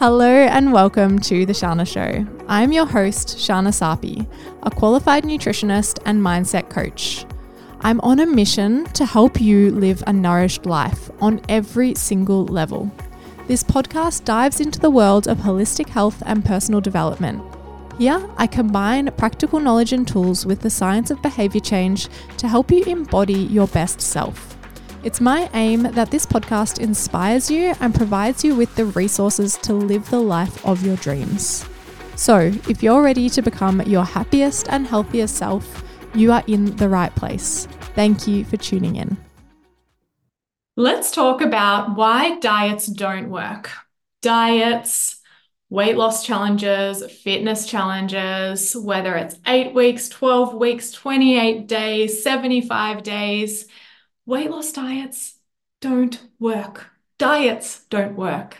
Hello and welcome to The Shahna Show. I'm your host, Shahna Sarpi, a qualified nutritionist and mindset coach. I'm on a mission to help you live a nourished life on every single level. This podcast dives into the world of holistic health and personal development. Here, I combine practical knowledge and tools with the science of behavior change to help you embody your best self. It's my aim that this podcast inspires you and provides you with the resources to live the life of your dreams. So, if you're ready to become your happiest and healthiest self, you are in the right place. Thank you for tuning in. Let's talk about why diets don't work. Diets, weight loss challenges, fitness challenges, whether it's eight weeks, 12 weeks, 28 days, 75 days weight loss diets don't work. Diets don't work.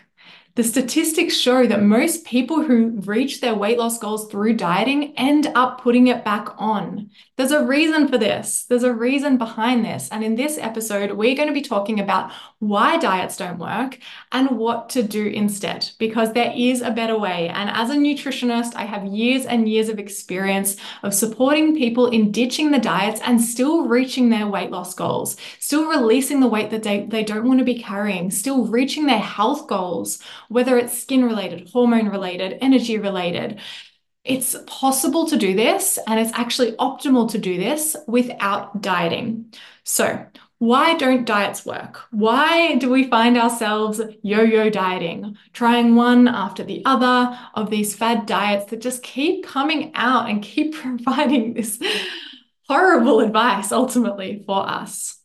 The statistics show that most people who reach their weight loss goals through dieting end up putting it back on. There's a reason for this. There's a reason behind this. And in this episode, we're going to be talking about why diets don't work and what to do instead, because there is a better way. And as a nutritionist, I have years and years of experience of supporting people in ditching the diets and still reaching their weight loss goals, still releasing the weight that they, they don't want to be carrying, still reaching their health goals whether it's skin related, hormone related, energy related. It's possible to do this, and it's actually optimal to do this without dieting. So, why don't diets work? Why do we find ourselves yo yo dieting, trying one after the other of these fad diets that just keep coming out and keep providing this horrible advice ultimately for us?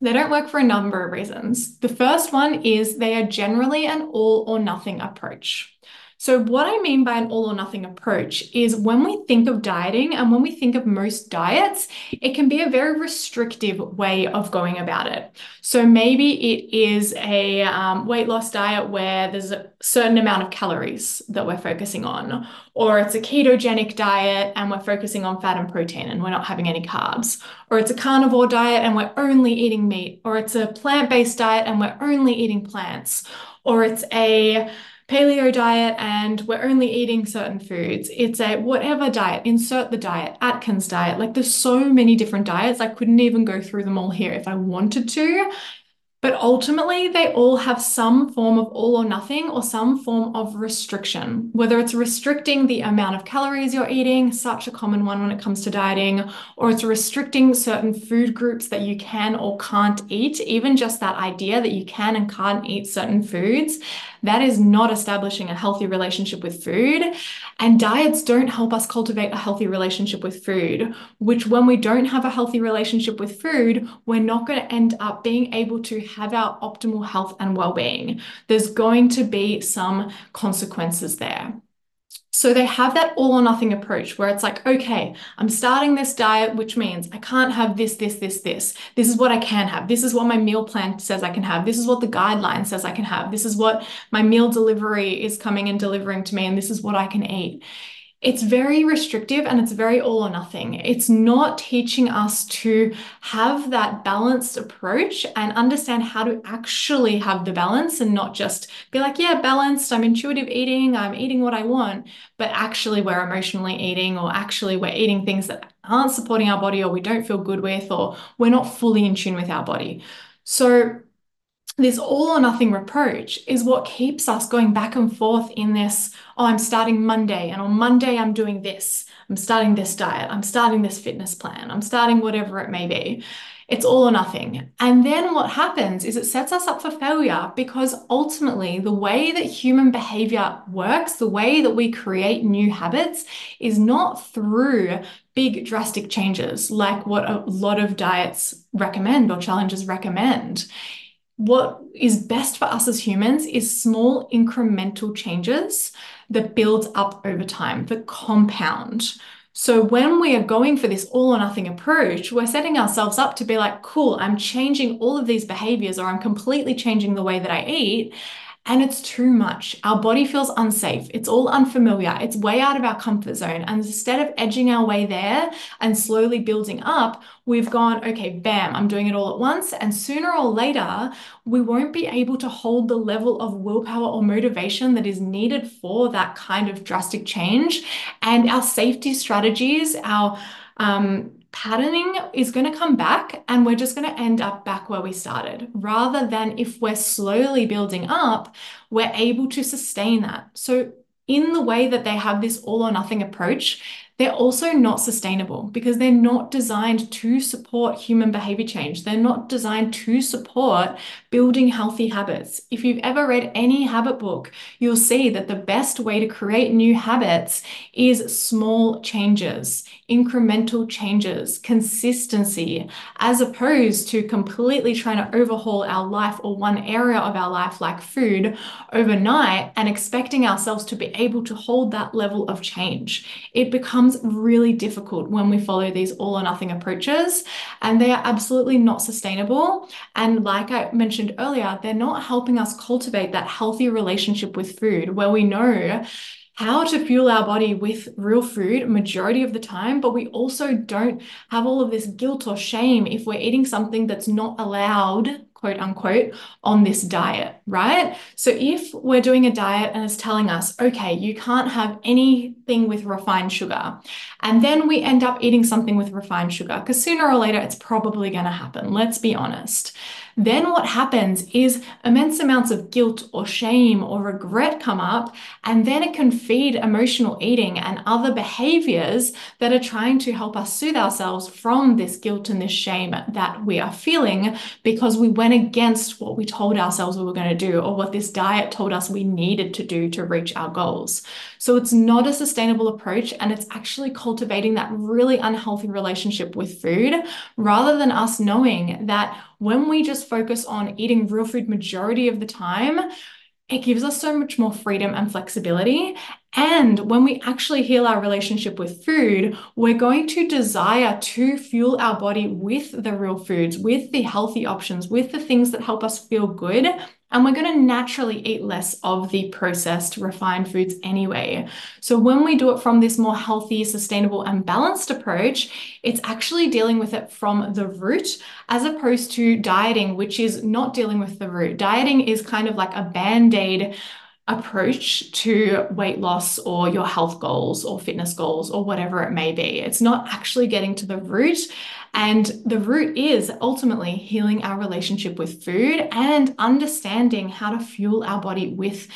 They don't work for a number of reasons. The first one is they are generally an all or nothing approach. So, what I mean by an all or nothing approach is when we think of dieting and when we think of most diets, it can be a very restrictive way of going about it. So, maybe it is a um, weight loss diet where there's a certain amount of calories that we're focusing on, or it's a ketogenic diet and we're focusing on fat and protein and we're not having any carbs, or it's a carnivore diet and we're only eating meat, or it's a plant based diet and we're only eating plants, or it's a paleo diet and we're only eating certain foods. It's a whatever diet, insert the diet, Atkins diet. Like there's so many different diets. I couldn't even go through them all here if I wanted to. But ultimately, they all have some form of all or nothing or some form of restriction, whether it's restricting the amount of calories you're eating, such a common one when it comes to dieting, or it's restricting certain food groups that you can or can't eat, even just that idea that you can and can't eat certain foods that is not establishing a healthy relationship with food. And diets don't help us cultivate a healthy relationship with food, which, when we don't have a healthy relationship with food, we're not going to end up being able to have our optimal health and well being. There's going to be some consequences there. So they have that all or nothing approach where it's like, okay, I'm starting this diet, which means I can't have this, this, this, this. This is what I can have. This is what my meal plan says I can have. This is what the guideline says I can have. This is what my meal delivery is coming and delivering to me, and this is what I can eat it's very restrictive and it's very all or nothing. It's not teaching us to have that balanced approach and understand how to actually have the balance and not just be like, yeah, balanced, I'm intuitive eating, I'm eating what I want, but actually we're emotionally eating or actually we're eating things that aren't supporting our body or we don't feel good with or we're not fully in tune with our body. So this all or nothing reproach is what keeps us going back and forth in this oh i'm starting monday and on monday i'm doing this. I'm starting this diet. I'm starting this fitness plan. I'm starting whatever it may be. It's all or nothing and then what happens is it sets us up for failure because ultimately the way that human behavior works the way that we create new habits is not through big drastic changes like what a lot of diets recommend or challenges recommend what is best for us as humans is small incremental changes that build up over time, that compound. So when we are going for this all or nothing approach, we're setting ourselves up to be like, cool, I'm changing all of these behaviors or I'm completely changing the way that I eat. And it's too much. Our body feels unsafe. It's all unfamiliar. It's way out of our comfort zone. And instead of edging our way there and slowly building up, we've gone, okay, bam, I'm doing it all at once. And sooner or later, we won't be able to hold the level of willpower or motivation that is needed for that kind of drastic change. And our safety strategies, our um, patterning is going to come back and we're just going to end up back where we started rather than if we're slowly building up, we're able to sustain that. So, in the way that they have this all or nothing approach, they're also not sustainable because they're not designed to support human behavior change. They're not designed to support building healthy habits. If you've ever read any habit book, you'll see that the best way to create new habits is small changes, incremental changes, consistency, as opposed to completely trying to overhaul our life or one area of our life, like food, overnight and expecting ourselves to be able to hold that level of change. It becomes really difficult when we follow these all or nothing approaches, and they are absolutely not sustainable. And like I mentioned earlier, they're not helping us cultivate that healthy relationship with food where we know how to fuel our body with real food majority of the time, but we also don't have all of this guilt or shame if we're eating something that's not allowed quote unquote, on this diet, right? So if we're doing a diet and it's telling us, okay, you can't have anything with refined sugar, and then we end up eating something with refined sugar, because sooner or later it's probably going to happen, let's be honest then what happens is immense amounts of guilt or shame or regret come up, and then it can feed emotional eating and other behaviors that are trying to help us soothe ourselves from this guilt and this shame that we are feeling because we went against what we told ourselves we were going to do or what this diet told us we needed to do to reach our goals. So it's not a sustainable approach, and it's actually cultivating that really unhealthy relationship with food rather than us knowing that when we just focus on eating real food majority of the time, it gives us so much more freedom and flexibility. And when we actually heal our relationship with food, we're going to desire to fuel our body with the real foods, with the healthy options, with the things that help us feel good and we're going to naturally eat less of the processed refined foods anyway. So, when we do it from this more healthy, sustainable, and balanced approach, it's actually dealing with it from the root as opposed to dieting, which is not dealing with the root. Dieting is kind of like a band aid approach to weight loss or your health goals or fitness goals or whatever it may be. It's not actually getting to the root. And the root is ultimately healing our relationship with food and understanding how to fuel our body with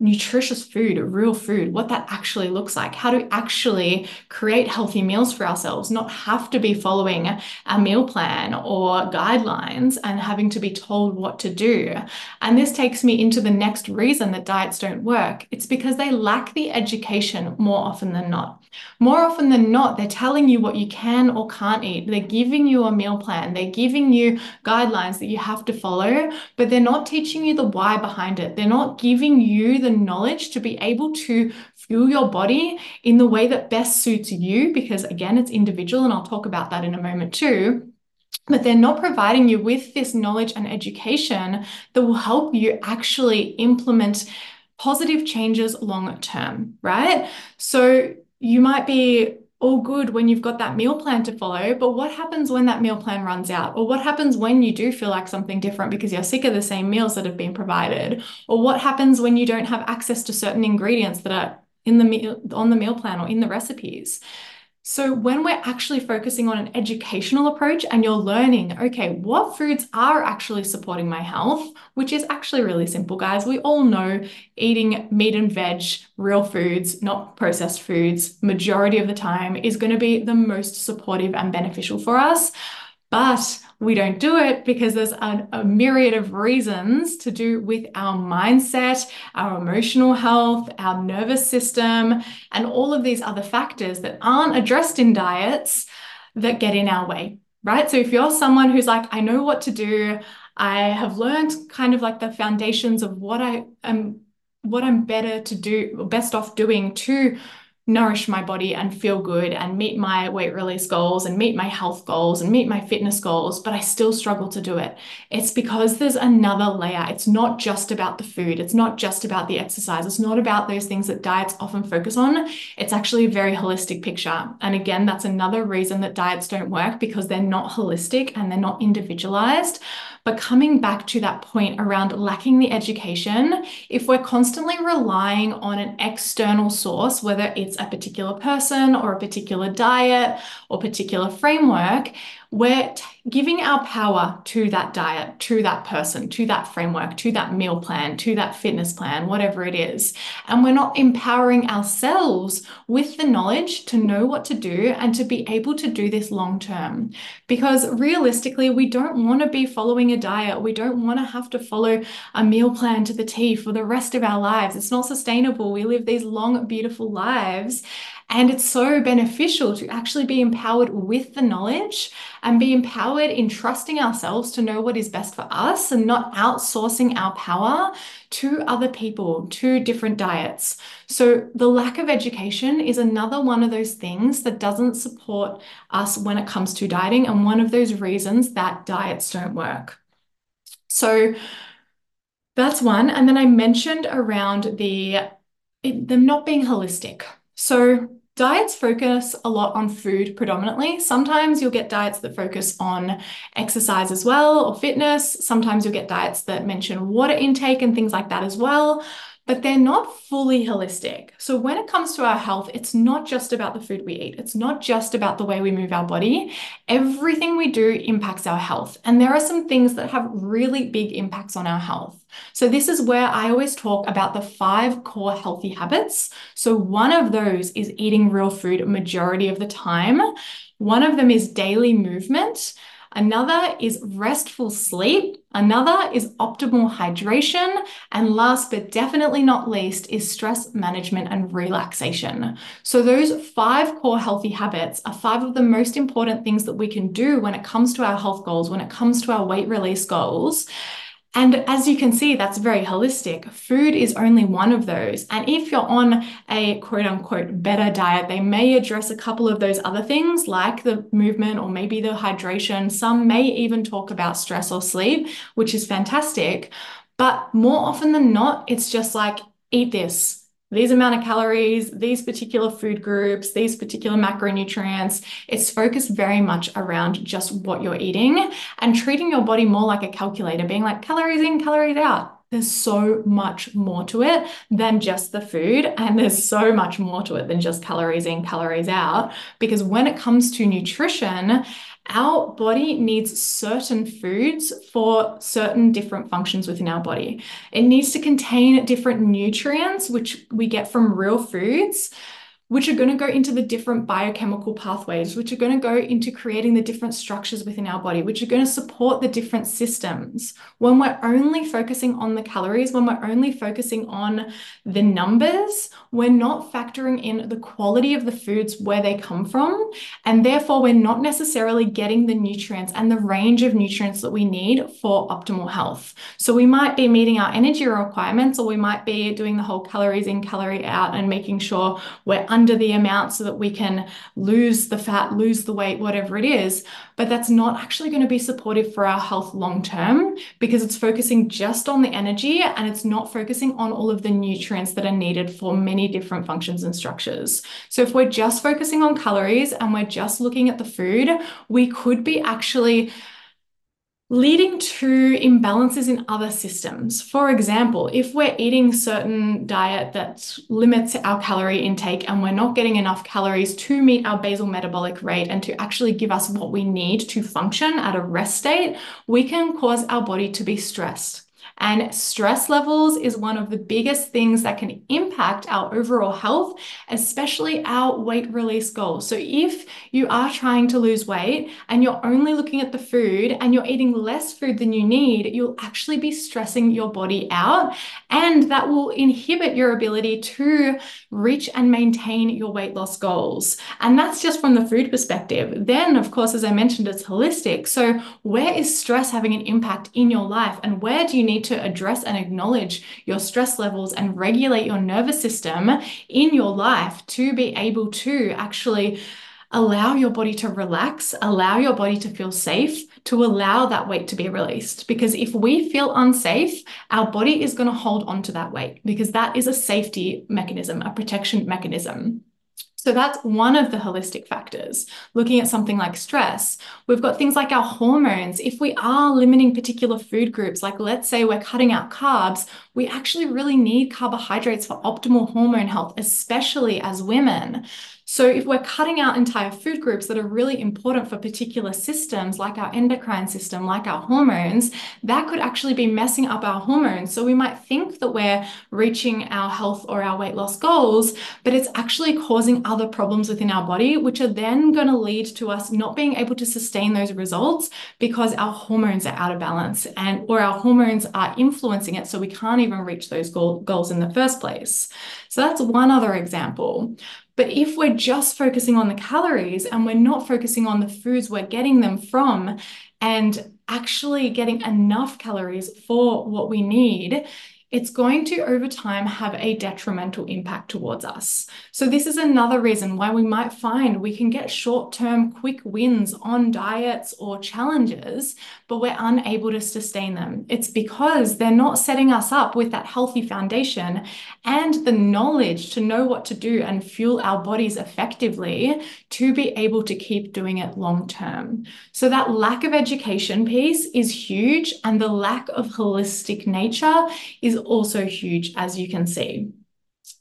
nutritious food, real food, what that actually looks like, how to actually create healthy meals for ourselves, not have to be following a meal plan or guidelines and having to be told what to do. And this takes me into the next reason that diets don't work. It's because they lack the education more often than not. More often than not, they're telling you what you can or can't eat. They're giving you a meal plan. They're giving you guidelines that you have to follow, but they're not teaching you the why behind it. They're not giving you the knowledge to be able to fuel your body in the way that best suits you, because again, it's individual, and I'll talk about that in a moment too but they're not providing you with this knowledge and education that will help you actually implement positive changes long term, right? So you might be all good when you've got that meal plan to follow. But what happens when that meal plan runs out? Or what happens when you do feel like something different because you're sick of the same meals that have been provided? Or what happens when you don't have access to certain ingredients that are in the meal on the meal plan or in the recipes? So, when we're actually focusing on an educational approach and you're learning, okay, what foods are actually supporting my health, which is actually really simple, guys. We all know eating meat and veg, real foods, not processed foods, majority of the time is going to be the most supportive and beneficial for us. But we don't do it because there's a, a, myriad of reasons to do with our mindset, our emotional health, our nervous system, and all of these other factors that aren't addressed in diets that get in our way, right? So if you're someone who's like, I know what to do, I have learned kind of like the foundations of what I am, what I'm better to do, best off doing to nourish my body and feel good and meet my weight release goals and meet my health goals and meet my fitness goals, but I still struggle to do it. It's because there's another layer. It's not just about the food, it's not just about the exercise, it's not about those things that diets often focus on. It's actually a very holistic picture. And again, that's another reason that diets don't work because they're not holistic and they're not individualized. But coming back to that point around lacking the education, if we're constantly relying on an external source, whether it's a particular person or a particular diet or particular framework, we're giving our power to that diet, to that person, to that framework, to that meal plan, to that fitness plan, whatever it is. And we're not empowering ourselves with the knowledge to know what to do and to be able to do this long term. Because realistically, we don't want to be following a diet. We don't want to have to follow a meal plan to the T for the rest of our lives. It's not sustainable. We live these long, beautiful lives. And it's so beneficial to actually be empowered with the knowledge and be empowered in trusting ourselves to know what is best for us and not outsourcing our power to other people, to different diets. So, the lack of education is another one of those things that doesn't support us when it comes to dieting, and one of those reasons that diets don't work. So, that's one. And then I mentioned around the it, them not being holistic. So Diets focus a lot on food predominantly. Sometimes you'll get diets that focus on exercise as well or fitness. Sometimes you'll get diets that mention water intake and things like that as well but they're not fully holistic. So when it comes to our health, it's not just about the food we eat. It's not just about the way we move our body. Everything we do impacts our health. And there are some things that have really big impacts on our health. So this is where I always talk about the five core healthy habits. So one of those is eating real food majority of the time. One of them is daily movement. Another is restful sleep. Another is optimal hydration. And last but definitely not least is stress management and relaxation. So, those five core healthy habits are five of the most important things that we can do when it comes to our health goals, when it comes to our weight release goals. And as you can see, that's very holistic. Food is only one of those. And if you're on a quote unquote better diet, they may address a couple of those other things like the movement or maybe the hydration. Some may even talk about stress or sleep, which is fantastic. But more often than not, it's just like, eat this, these amount of calories, these particular food groups, these particular macronutrients. It's focused very much around just what you're eating and treating your body more like a calculator, being like calories in, calories out. There's so much more to it than just the food. And there's so much more to it than just calories in, calories out. Because when it comes to nutrition, our body needs certain foods for certain different functions within our body. It needs to contain different nutrients, which we get from real foods which are going to go into the different biochemical pathways, which are going to go into creating the different structures within our body, which are going to support the different systems. When we're only focusing on the calories, when we're only focusing on the numbers, we're not factoring in the quality of the foods where they come from. And therefore, we're not necessarily getting the nutrients and the range of nutrients that we need for optimal health. So we might be meeting our energy requirements, or we might be doing the whole calories in, calorie out, and making sure we're under the amount so that we can lose the fat, lose the weight, whatever it is. But that's not actually going to be supportive for our health long term because it's focusing just on the energy and it's not focusing on all of the nutrients that are needed for many different functions and structures. So if we're just focusing on calories and we're just looking at the food, we could be actually leading to imbalances in other systems. For example, if we're eating certain diet that limits our calorie intake and we're not getting enough calories to meet our basal metabolic rate and to actually give us what we need to function at a rest state, we can cause our body to be stressed. And stress levels is one of the biggest things that can impact our overall health, especially our weight release goals. So if you are trying to lose weight and you're only looking at the food and you're eating less food than you need, you'll actually be stressing your body out. And that will inhibit your ability to reach and maintain your weight loss goals. And that's just from the food perspective. Then, of course, as I mentioned, it's holistic. So where is stress having an impact in your life and where do you need to to address and acknowledge your stress levels and regulate your nervous system in your life to be able to actually allow your body to relax, allow your body to feel safe, to allow that weight to be released. Because if we feel unsafe, our body is going to hold on to that weight because that is a safety mechanism, a protection mechanism. So that's one of the holistic factors. Looking at something like stress, we've got things like our hormones. If we are limiting particular food groups, like let's say we're cutting out carbs, we actually really need carbohydrates for optimal hormone health, especially as women. So, if we're cutting out entire food groups that are really important for particular systems, like our endocrine system, like our hormones, that could actually be messing up our hormones. So, we might think that we're reaching our health or our weight loss goals, but it's actually causing other problems within our body, which are then going to lead to us not being able to sustain those results because our hormones are out of balance and or our hormones are influencing it. So, we can't even reach those goal, goals in the first place. So, that's one other example. But if we're just focusing on the calories and we're not focusing on the foods we're getting them from and actually getting enough calories for what we need, it's going to over time have a detrimental impact towards us. So, this is another reason why we might find we can get short term quick wins on diets or challenges, but we're unable to sustain them. It's because they're not setting us up with that healthy foundation and the knowledge to know what to do and fuel our bodies effectively to be able to keep doing it long term. So, that lack of education piece is huge, and the lack of holistic nature is also huge, as you can see.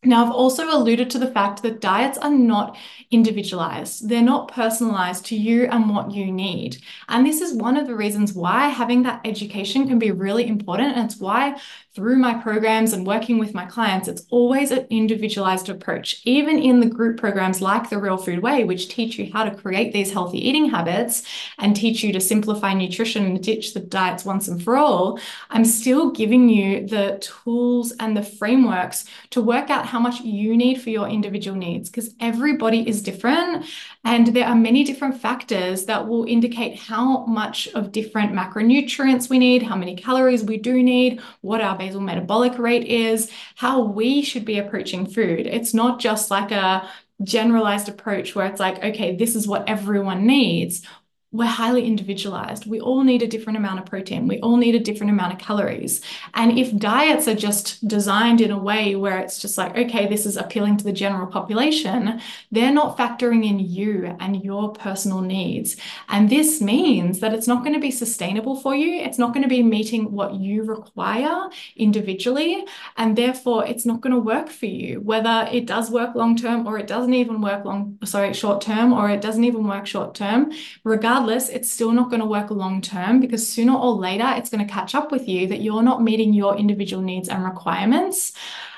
Now, I've also alluded to the fact that diets are not individualized. They're not personalized to you and what you need. And this is one of the reasons why having that education can be really important. And it's why through my programs and working with my clients, it's always an individualized approach. Even in the group programs like the Real Food Way, which teach you how to create these healthy eating habits and teach you to simplify nutrition and ditch the diets once and for all, I'm still giving you the tools and the frameworks to work out how much you need for your individual needs because everybody is different and there are many different factors that will indicate how much of different macronutrients we need, how many calories we do need, what our basal metabolic rate is, how we should be approaching food. It's not just like a generalized approach where it's like, okay, this is what everyone needs we're highly individualized. We all need a different amount of protein. We all need a different amount of calories. And if diets are just designed in a way where it's just like, okay, this is appealing to the general population, they're not factoring in you and your personal needs. And this means that it's not going to be sustainable for you. It's not going to be meeting what you require individually. And therefore, it's not going to work for you, whether it does work long term or it doesn't even work long, sorry, short term, or it doesn't even work short term. Regardless, regardless, it's still not going to work long term because sooner or later it's going to catch up with you that you're not meeting your individual needs and requirements.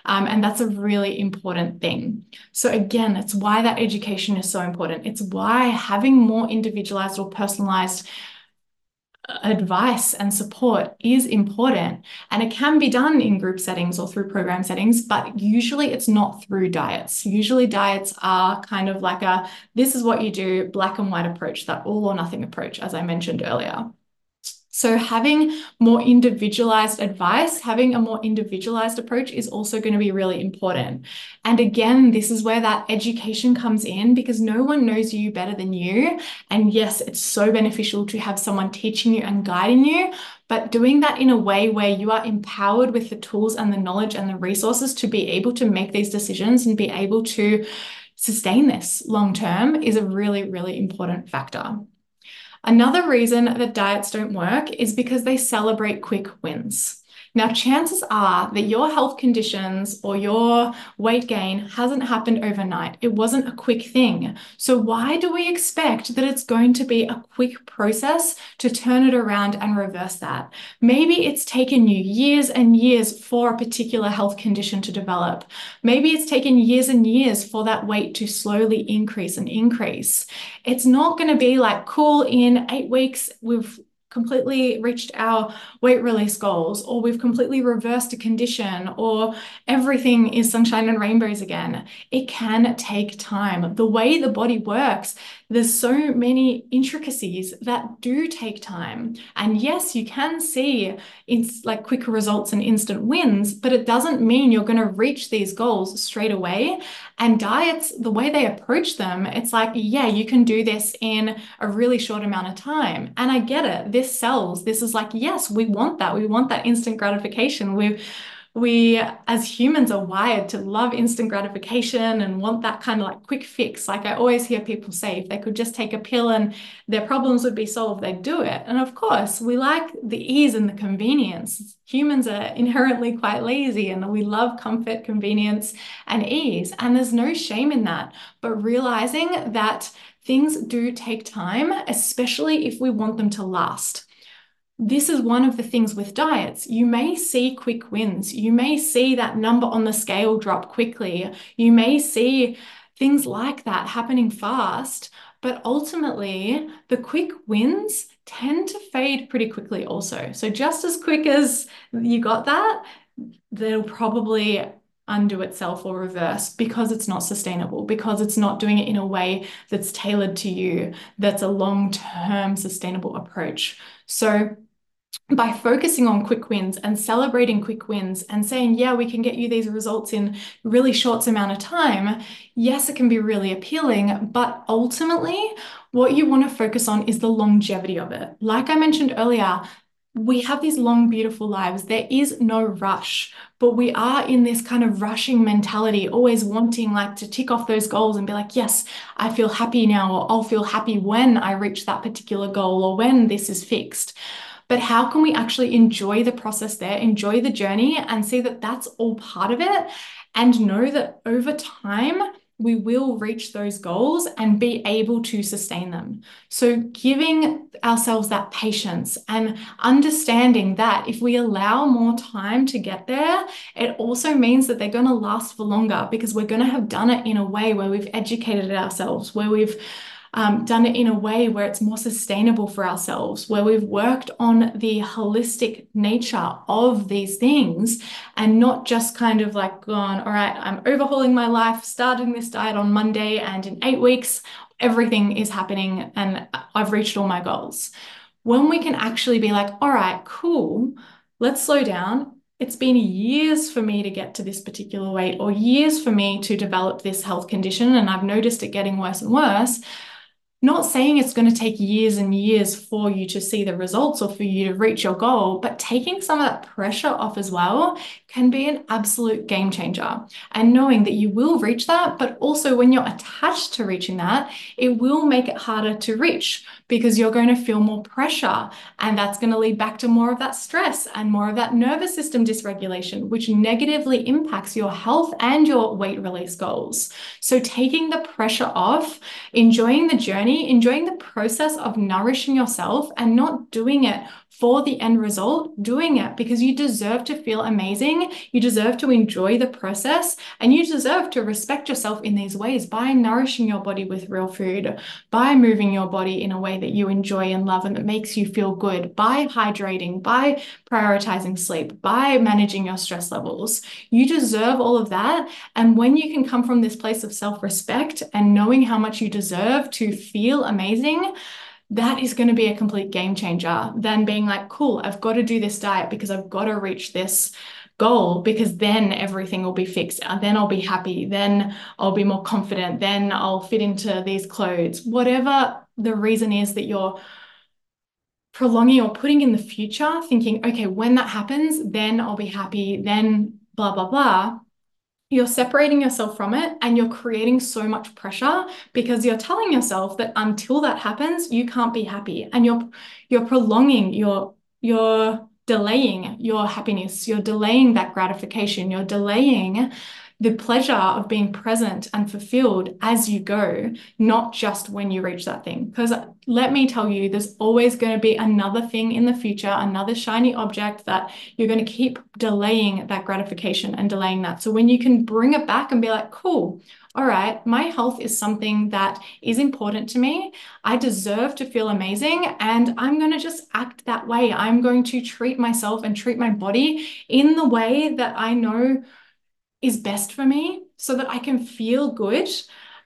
Um, and that's a really important thing. So, again, it's why that education is so important. It's why having more individualized or personalized advice and support is important and it can be done in group settings or through program settings but usually it's not through diets. Usually diets are kind of like a this is what you do black and white approach that all or nothing approach as i mentioned earlier so, having more individualized advice, having a more individualized approach is also going to be really important. And again, this is where that education comes in because no one knows you better than you. And yes, it's so beneficial to have someone teaching you and guiding you, but doing that in a way where you are empowered with the tools and the knowledge and the resources to be able to make these decisions and be able to sustain this long term is a really, really important factor. Another reason that diets don't work is because they celebrate quick wins. Now, chances are that your health conditions or your weight gain hasn't happened overnight. It wasn't a quick thing. So, why do we expect that it's going to be a quick process to turn it around and reverse that? Maybe it's taken you years and years for a particular health condition to develop. Maybe it's taken years and years for that weight to slowly increase and increase. It's not going to be like, cool, in eight weeks, we've completely reached our weight release goals, or we've completely reversed a condition, or everything is sunshine and rainbows again. It can take time. The way the body works, There's so many intricacies that do take time. And yes, you can see it's like quicker results and instant wins, but it doesn't mean you're going to reach these goals straight away. And diets, the way they approach them, it's like, yeah, you can do this in a really short amount of time. And I get it. This sells. This is like, yes, we want that. We want that instant gratification. We we as humans are wired to love instant gratification and want that kind of like quick fix. Like I always hear people say, if they could just take a pill and their problems would be solved, they'd do it. And of course, we like the ease and the convenience. Humans are inherently quite lazy and we love comfort, convenience, and ease. And there's no shame in that. But realizing that things do take time, especially if we want them to last this is one of the things with diets. You may see quick wins. You may see that number on the scale drop quickly. You may see things like that happening fast. But ultimately, the quick wins tend to fade pretty quickly, also. So, just as quick as you got that, they'll probably undo itself or reverse because it's not sustainable, because it's not doing it in a way that's tailored to you, that's a long term sustainable approach. So, by focusing on quick wins and celebrating quick wins and saying, yeah, we can get you these results in really short amount of time, yes, it can be really appealing, but ultimately what you want to focus on is the longevity of it. Like I mentioned earlier, we have these long, beautiful lives. There is no rush, but we are in this kind of rushing mentality, always wanting like to tick off those goals and be like, yes, I feel happy now, or I'll feel happy when I reach that particular goal or when this is fixed but how can we actually enjoy the process there, enjoy the journey, and see that that's all part of it, and know that over time, we will reach those goals and be able to sustain them. So, giving ourselves that patience and understanding that if we allow more time to get there, it also means that they're going to last for longer because we're going to have done it in a way where we've educated ourselves, where we've um, done it in a way where it's more sustainable for ourselves, where we've worked on the holistic nature of these things and not just kind of like gone, all right, I'm overhauling my life, starting this diet on Monday, and in eight weeks, everything is happening and I've reached all my goals. When we can actually be like, all right, cool, let's slow down it's been years for me to get to this particular weight or years for me to develop this health condition and I've noticed it getting worse and worse not saying it's going to take years and years for you to see the results or for you to reach your goal, but taking some of that pressure off as well can be an absolute game changer. And knowing that you will reach that, but also when you're attached to reaching that, it will make it harder to reach because you're going to feel more pressure. And that's going to lead back to more of that stress and more of that nervous system dysregulation, which negatively impacts your health and your weight release goals. So taking the pressure off, enjoying the journey enjoying the process of nourishing yourself and not doing it for the end result, doing it because you deserve to feel amazing. You deserve to enjoy the process and you deserve to respect yourself in these ways by nourishing your body with real food, by moving your body in a way that you enjoy and love and that makes you feel good, by hydrating, by prioritizing sleep, by managing your stress levels. You deserve all of that. And when you can come from this place of self respect and knowing how much you deserve to feel amazing, that is going to be a complete game changer than being like, cool, I've got to do this diet because I've got to reach this goal because then everything will be fixed. And then I'll be happy. Then I'll be more confident. Then I'll fit into these clothes. Whatever the reason is that you're prolonging or putting in the future, thinking, okay, when that happens, then I'll be happy. Then blah, blah, blah you're separating yourself from it and you're creating so much pressure because you're telling yourself that until that happens you can't be happy and you're you're prolonging your you're delaying your happiness. You're delaying that gratification. You're delaying the pleasure of being present and fulfilled as you go, not just when you reach that thing. Because let me tell you, there's always going to be another thing in the future, another shiny object that you're going to keep delaying that gratification and delaying that. So when you can bring it back and be like, cool, all right, my health is something that is important to me. I deserve to feel amazing, and I'm going to just act that way. I'm going to treat myself and treat my body in the way that I know is best for me so that I can feel good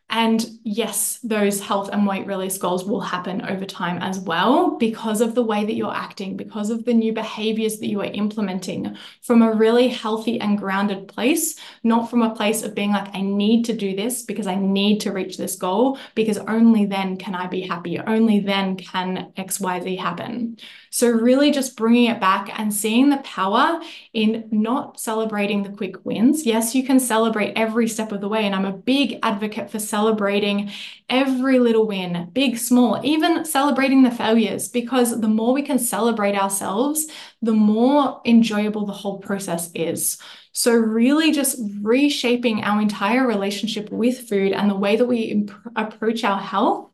And yes, those health and weight release goals will happen over time as well because of the way that you're acting, because of the new behaviors that you are implementing from a really healthy and grounded place, not from a place of being like, I need to do this because I need to reach this goal, because only then can I be happy. Only then can XYZ happen. So, really just bringing it back and seeing the power in not celebrating the quick wins. Yes, you can celebrate every step of the way. And I'm a big advocate for celebrating every little win, big, small, even celebrating the failures, because the more we can celebrate ourselves, the more enjoyable the whole process is. So, really just reshaping our entire relationship with food and the way that we imp- approach our health,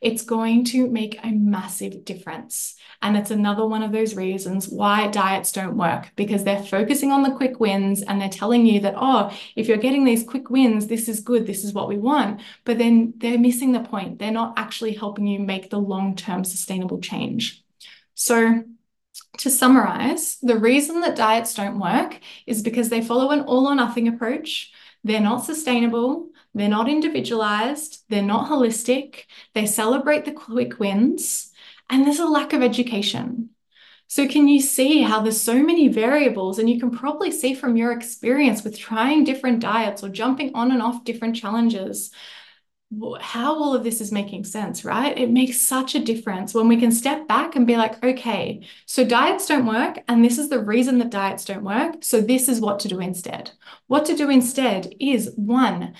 it's going to make a massive difference. And it's another one of those reasons why diets don't work because they're focusing on the quick wins and they're telling you that, oh, if you're getting these quick wins, this is good, this is what we want. But then they're missing the point. They're not actually helping you make the long term sustainable change. So, to summarize, the reason that diets don't work is because they follow an all or nothing approach. They're not sustainable. They're not individualized. They're not holistic. They celebrate the quick wins and there's a lack of education. So, can you see how there's so many variables? And you can probably see from your experience with trying different diets or jumping on and off different challenges how all of this is making sense, right? It makes such a difference when we can step back and be like, okay, so diets don't work, and this is the reason that diets don't work. So, this is what to do instead. What to do instead is one,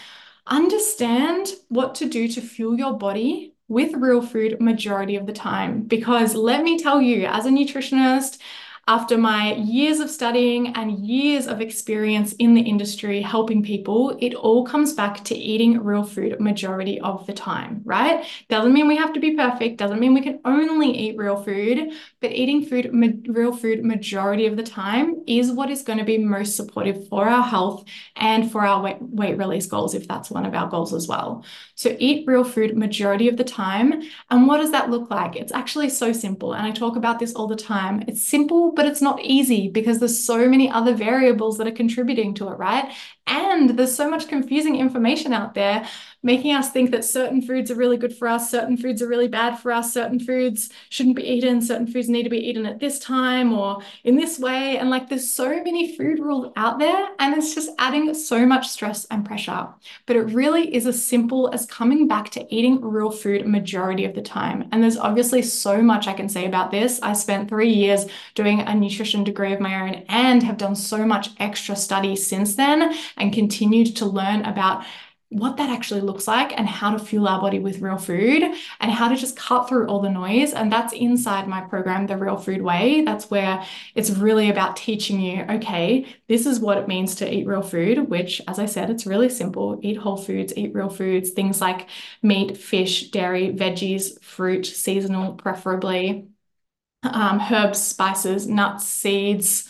understand what to do to fuel your body with real food majority of the time. Because let me tell you, as a nutritionist, after my years of studying and years of experience in the industry helping people, it all comes back to eating real food majority of the time, right? Doesn't mean we have to be perfect, doesn't mean we can only eat real food, but eating food, real food majority of the time is what is going to be most supportive for our health and for our weight, weight release goals, if that's one of our goals as well. So eat real food majority of the time. And what does that look like? It's actually so simple. And I talk about this all the time. It's simple, but it's not easy because there's so many other variables that are contributing to it, right? And there's so much confusing information out there making us think that certain foods are really good for us, certain foods are really bad for us, certain foods shouldn't be eaten, certain foods need to be eaten at this time or in this way. And like there's so many food rules out there, and it's just adding so much stress and pressure. But it really is as simple as coming back to eating real food majority of the time. And there's obviously so much I can say about this. I spent three years doing a nutrition degree of my own and have done so much extra study since then and continued to learn about what that actually looks like and how to fuel our body with real food and how to just cut through all the noise. And that's inside my program, The Real Food Way. That's where it's really about teaching you, okay, this is what it means to eat real food, which, as I said, it's really simple eat whole foods, eat real foods, things like meat, fish, dairy, veggies, fruit, seasonal, preferably. Um, herbs, spices, nuts, seeds,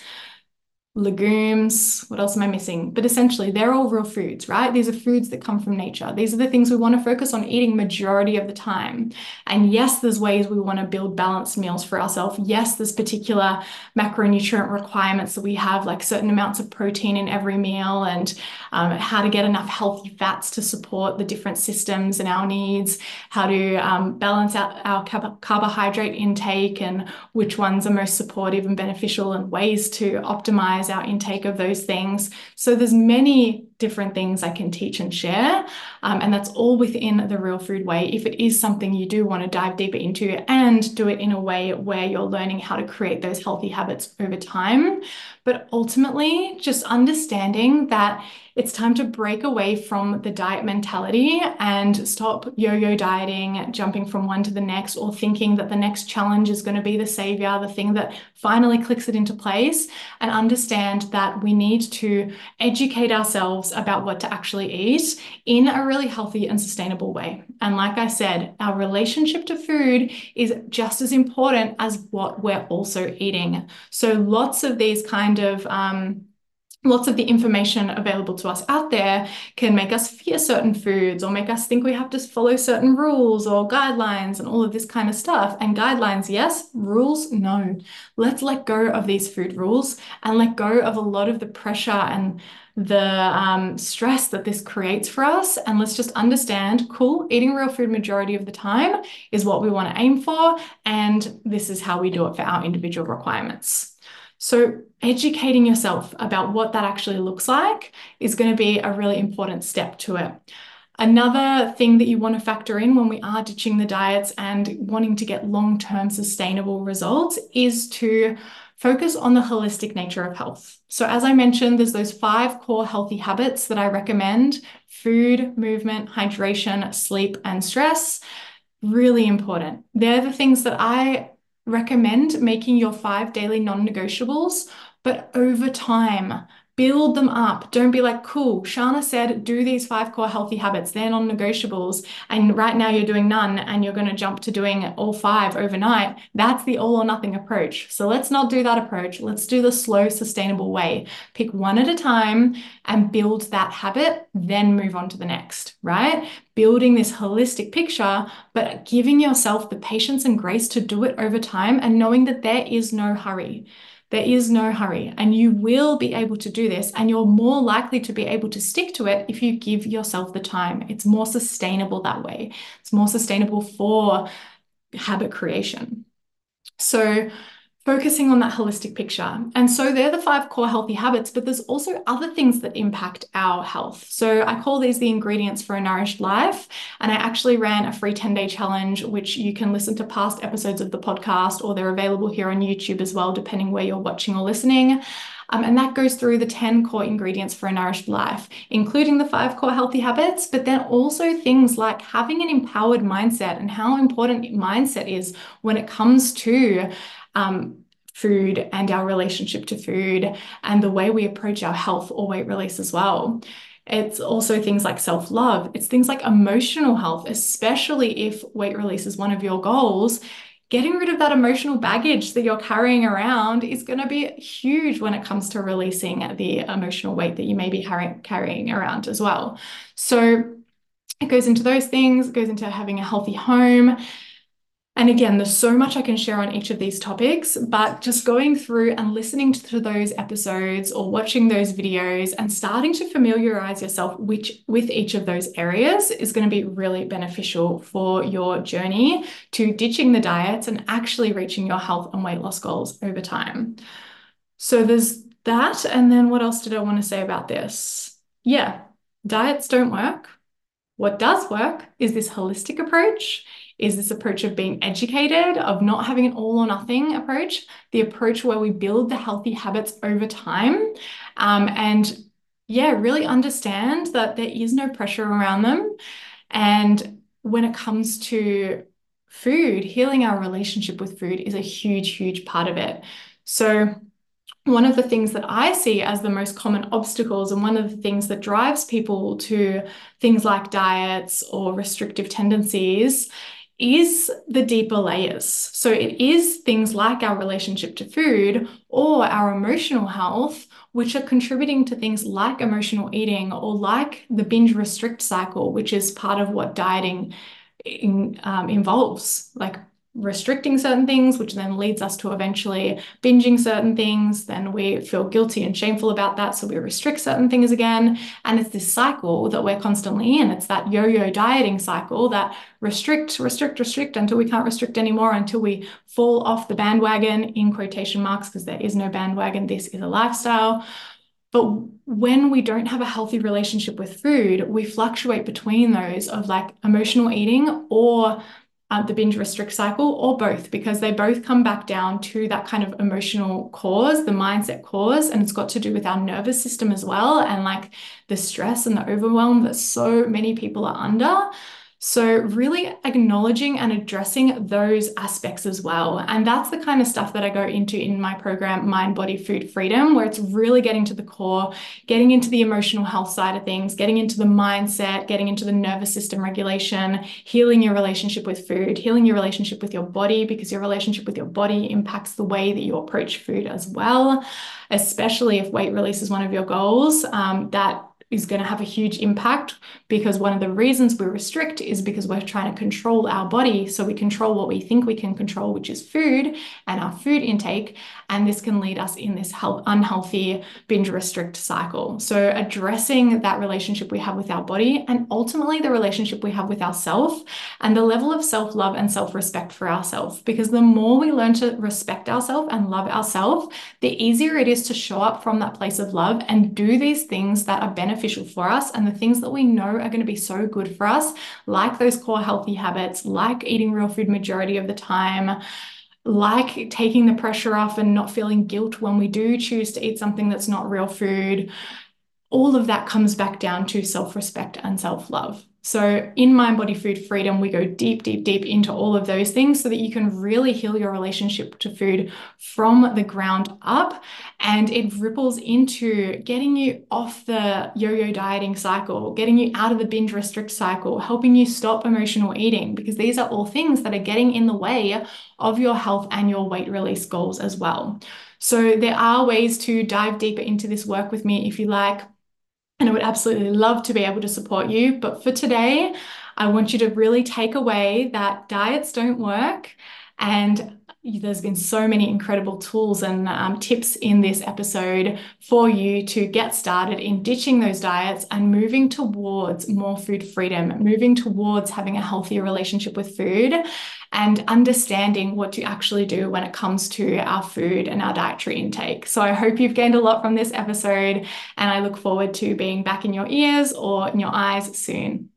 legumes. What else am I missing? But essentially, they're all real foods, right? These are foods that come from nature. These are the things we want to focus on eating majority of the time. And yes, there's ways we want to build balanced meals for ourselves. Yes, there's particular macronutrient requirements that we have, like certain amounts of protein in every meal and um, how to get enough healthy fats to support the different systems and our needs, how to um, balance out our carbohydrate intake and which ones are most supportive and beneficial and ways to optimize our intake of those things. So there's many different things I can teach and share. Um, and that's all within the real food way. If it is something you do want to dive deeper into and do it in a way where you're learning how to create those healthy habits over time. But ultimately, just understanding that it's time to break away from the diet mentality and stop yo yo dieting, jumping from one to the next, or thinking that the next challenge is going to be the savior, the thing that finally clicks it into place, and understand that we need to educate ourselves about what to actually eat in a really healthy and sustainable way. And like I said, our relationship to food is just as important as what we're also eating. So lots of these kind of um, lots of the information available to us out there can make us fear certain foods or make us think we have to follow certain rules or guidelines and all of this kind of stuff. And guidelines, yes, rules, no. Let's let go of these food rules and let go of a lot of the pressure and the um, stress that this creates for us. And let's just understand cool, eating real food majority of the time is what we want to aim for. And this is how we do it for our individual requirements. So, educating yourself about what that actually looks like is going to be a really important step to it. Another thing that you want to factor in when we are ditching the diets and wanting to get long term sustainable results is to focus on the holistic nature of health. So, as I mentioned, there's those five core healthy habits that I recommend food, movement, hydration, sleep, and stress. Really important. They're the things that I recommend making your five daily non negotiables, but over time, build them up. Don't be like, cool, Shahna said, do these five core healthy habits. They're non negotiables. And right now you're doing none and you're going to jump to doing all five overnight. That's the all or nothing approach. So let's not do that approach. Let's do the slow, sustainable way. Pick one at a time and build that habit, then move on to the next, right? Building this holistic picture, but giving yourself the patience and grace to do it over time and knowing that there is no hurry. There is no hurry, and you will be able to do this, and you're more likely to be able to stick to it if you give yourself the time. It's more sustainable that way. It's more sustainable for habit creation. So, focusing on that holistic picture. And so they're the five core healthy habits, but there's also other things that impact our health. So I call these the ingredients for a nourished life. And I actually ran a free 10 day challenge, which you can listen to past episodes of the podcast, or they're available here on YouTube as well, depending where you're watching or listening. Um, and that goes through the 10 core ingredients for a nourished life, including the five core healthy habits, but then also things like having an empowered mindset and how important mindset is when it comes to um, food and our relationship to food and the way we approach our health or weight release as well. It's also things like self love. It's things like emotional health, especially if weight release is one of your goals. Getting rid of that emotional baggage that you're carrying around is going to be huge when it comes to releasing the emotional weight that you may be carrying around as well. So, it goes into those things, it goes into having a healthy home, and again, there's so much I can share on each of these topics, but just going through and listening to those episodes or watching those videos and starting to familiarize yourself which, with each of those areas is going to be really beneficial for your journey to ditching the diets and actually reaching your health and weight loss goals over time. So there's that. And then what else did I want to say about this? Yeah, diets don't work. What does work is this holistic approach is this approach of being educated, of not having an all or nothing approach, the approach where we build the healthy habits over time. Um, and yeah, really understand that there is no pressure around them. And when it comes to food, healing our relationship with food is a huge, huge part of it. So, one of the things that I see as the most common obstacles, and one of the things that drives people to things like diets or restrictive tendencies, is the deeper layers. So it is things like our relationship to food or our emotional health, which are contributing to things like emotional eating or like the binge restrict cycle, which is part of what dieting in, um, involves, like restricting certain things, which then leads us to eventually binging certain things. Then we feel guilty and shameful about that. So we restrict certain things again. And it's this cycle that we're constantly in. It's that yo yo dieting cycle that restrict, restrict, restrict until we can't restrict anymore, until we fall off the bandwagon in quotation marks, because there is no bandwagon. This is a lifestyle. But when we don't have a healthy relationship with food, we fluctuate between those of like emotional eating or uh, the binge restrict cycle or both because they both come back down to that kind of emotional cause, the mindset cause, and it's got to do with our nervous system as well and like the stress and the overwhelm that so many people are under. So, really acknowledging and addressing those aspects as well. And that's the kind of stuff that I go into in my program, Mind, Body, Food Freedom, where it's really getting to the core, getting into the emotional health side of things, getting into the mindset, getting into the nervous system regulation, healing your relationship with food, healing your relationship with your body, because your relationship with your body impacts the way that you approach food as well, especially if weight release is one of your goals. Um, that is going to have a huge impact because one of the reasons we restrict is because we're trying to control our body. So we control what we think we can control, which is food and our food intake. And this can lead us in this health, unhealthy binge restrict cycle. So addressing that relationship we have with our body and ultimately the relationship we have with ourselves and the level of self love and self respect for ourselves. Because the more we learn to respect ourselves and love ourselves, the easier it is to show up from that place of love and do these things that are beneficial for us and the things that we know are going to be so good for us, like those core healthy habits, like eating real food majority of the time, like taking the pressure off and not feeling guilt when we do choose to eat something that's not real food. All of that comes back down to self respect and self love. So, in Mind Body Food Freedom, we go deep, deep, deep into all of those things so that you can really heal your relationship to food from the ground up. And it ripples into getting you off the yo yo dieting cycle, getting you out of the binge restrict cycle, helping you stop emotional eating, because these are all things that are getting in the way of your health and your weight release goals as well. So, there are ways to dive deeper into this work with me if you like and I would absolutely love to be able to support you. But for today, I want you to really take away that diets don't work. And there's been so many incredible tools and um, tips in this episode for you to get started in ditching those diets and moving towards more food freedom, moving towards having a healthier relationship with food and understanding what to actually do when it comes to our food and our dietary intake. So I hope you've gained a lot from this episode and I look forward to being back in your ears or in your eyes soon.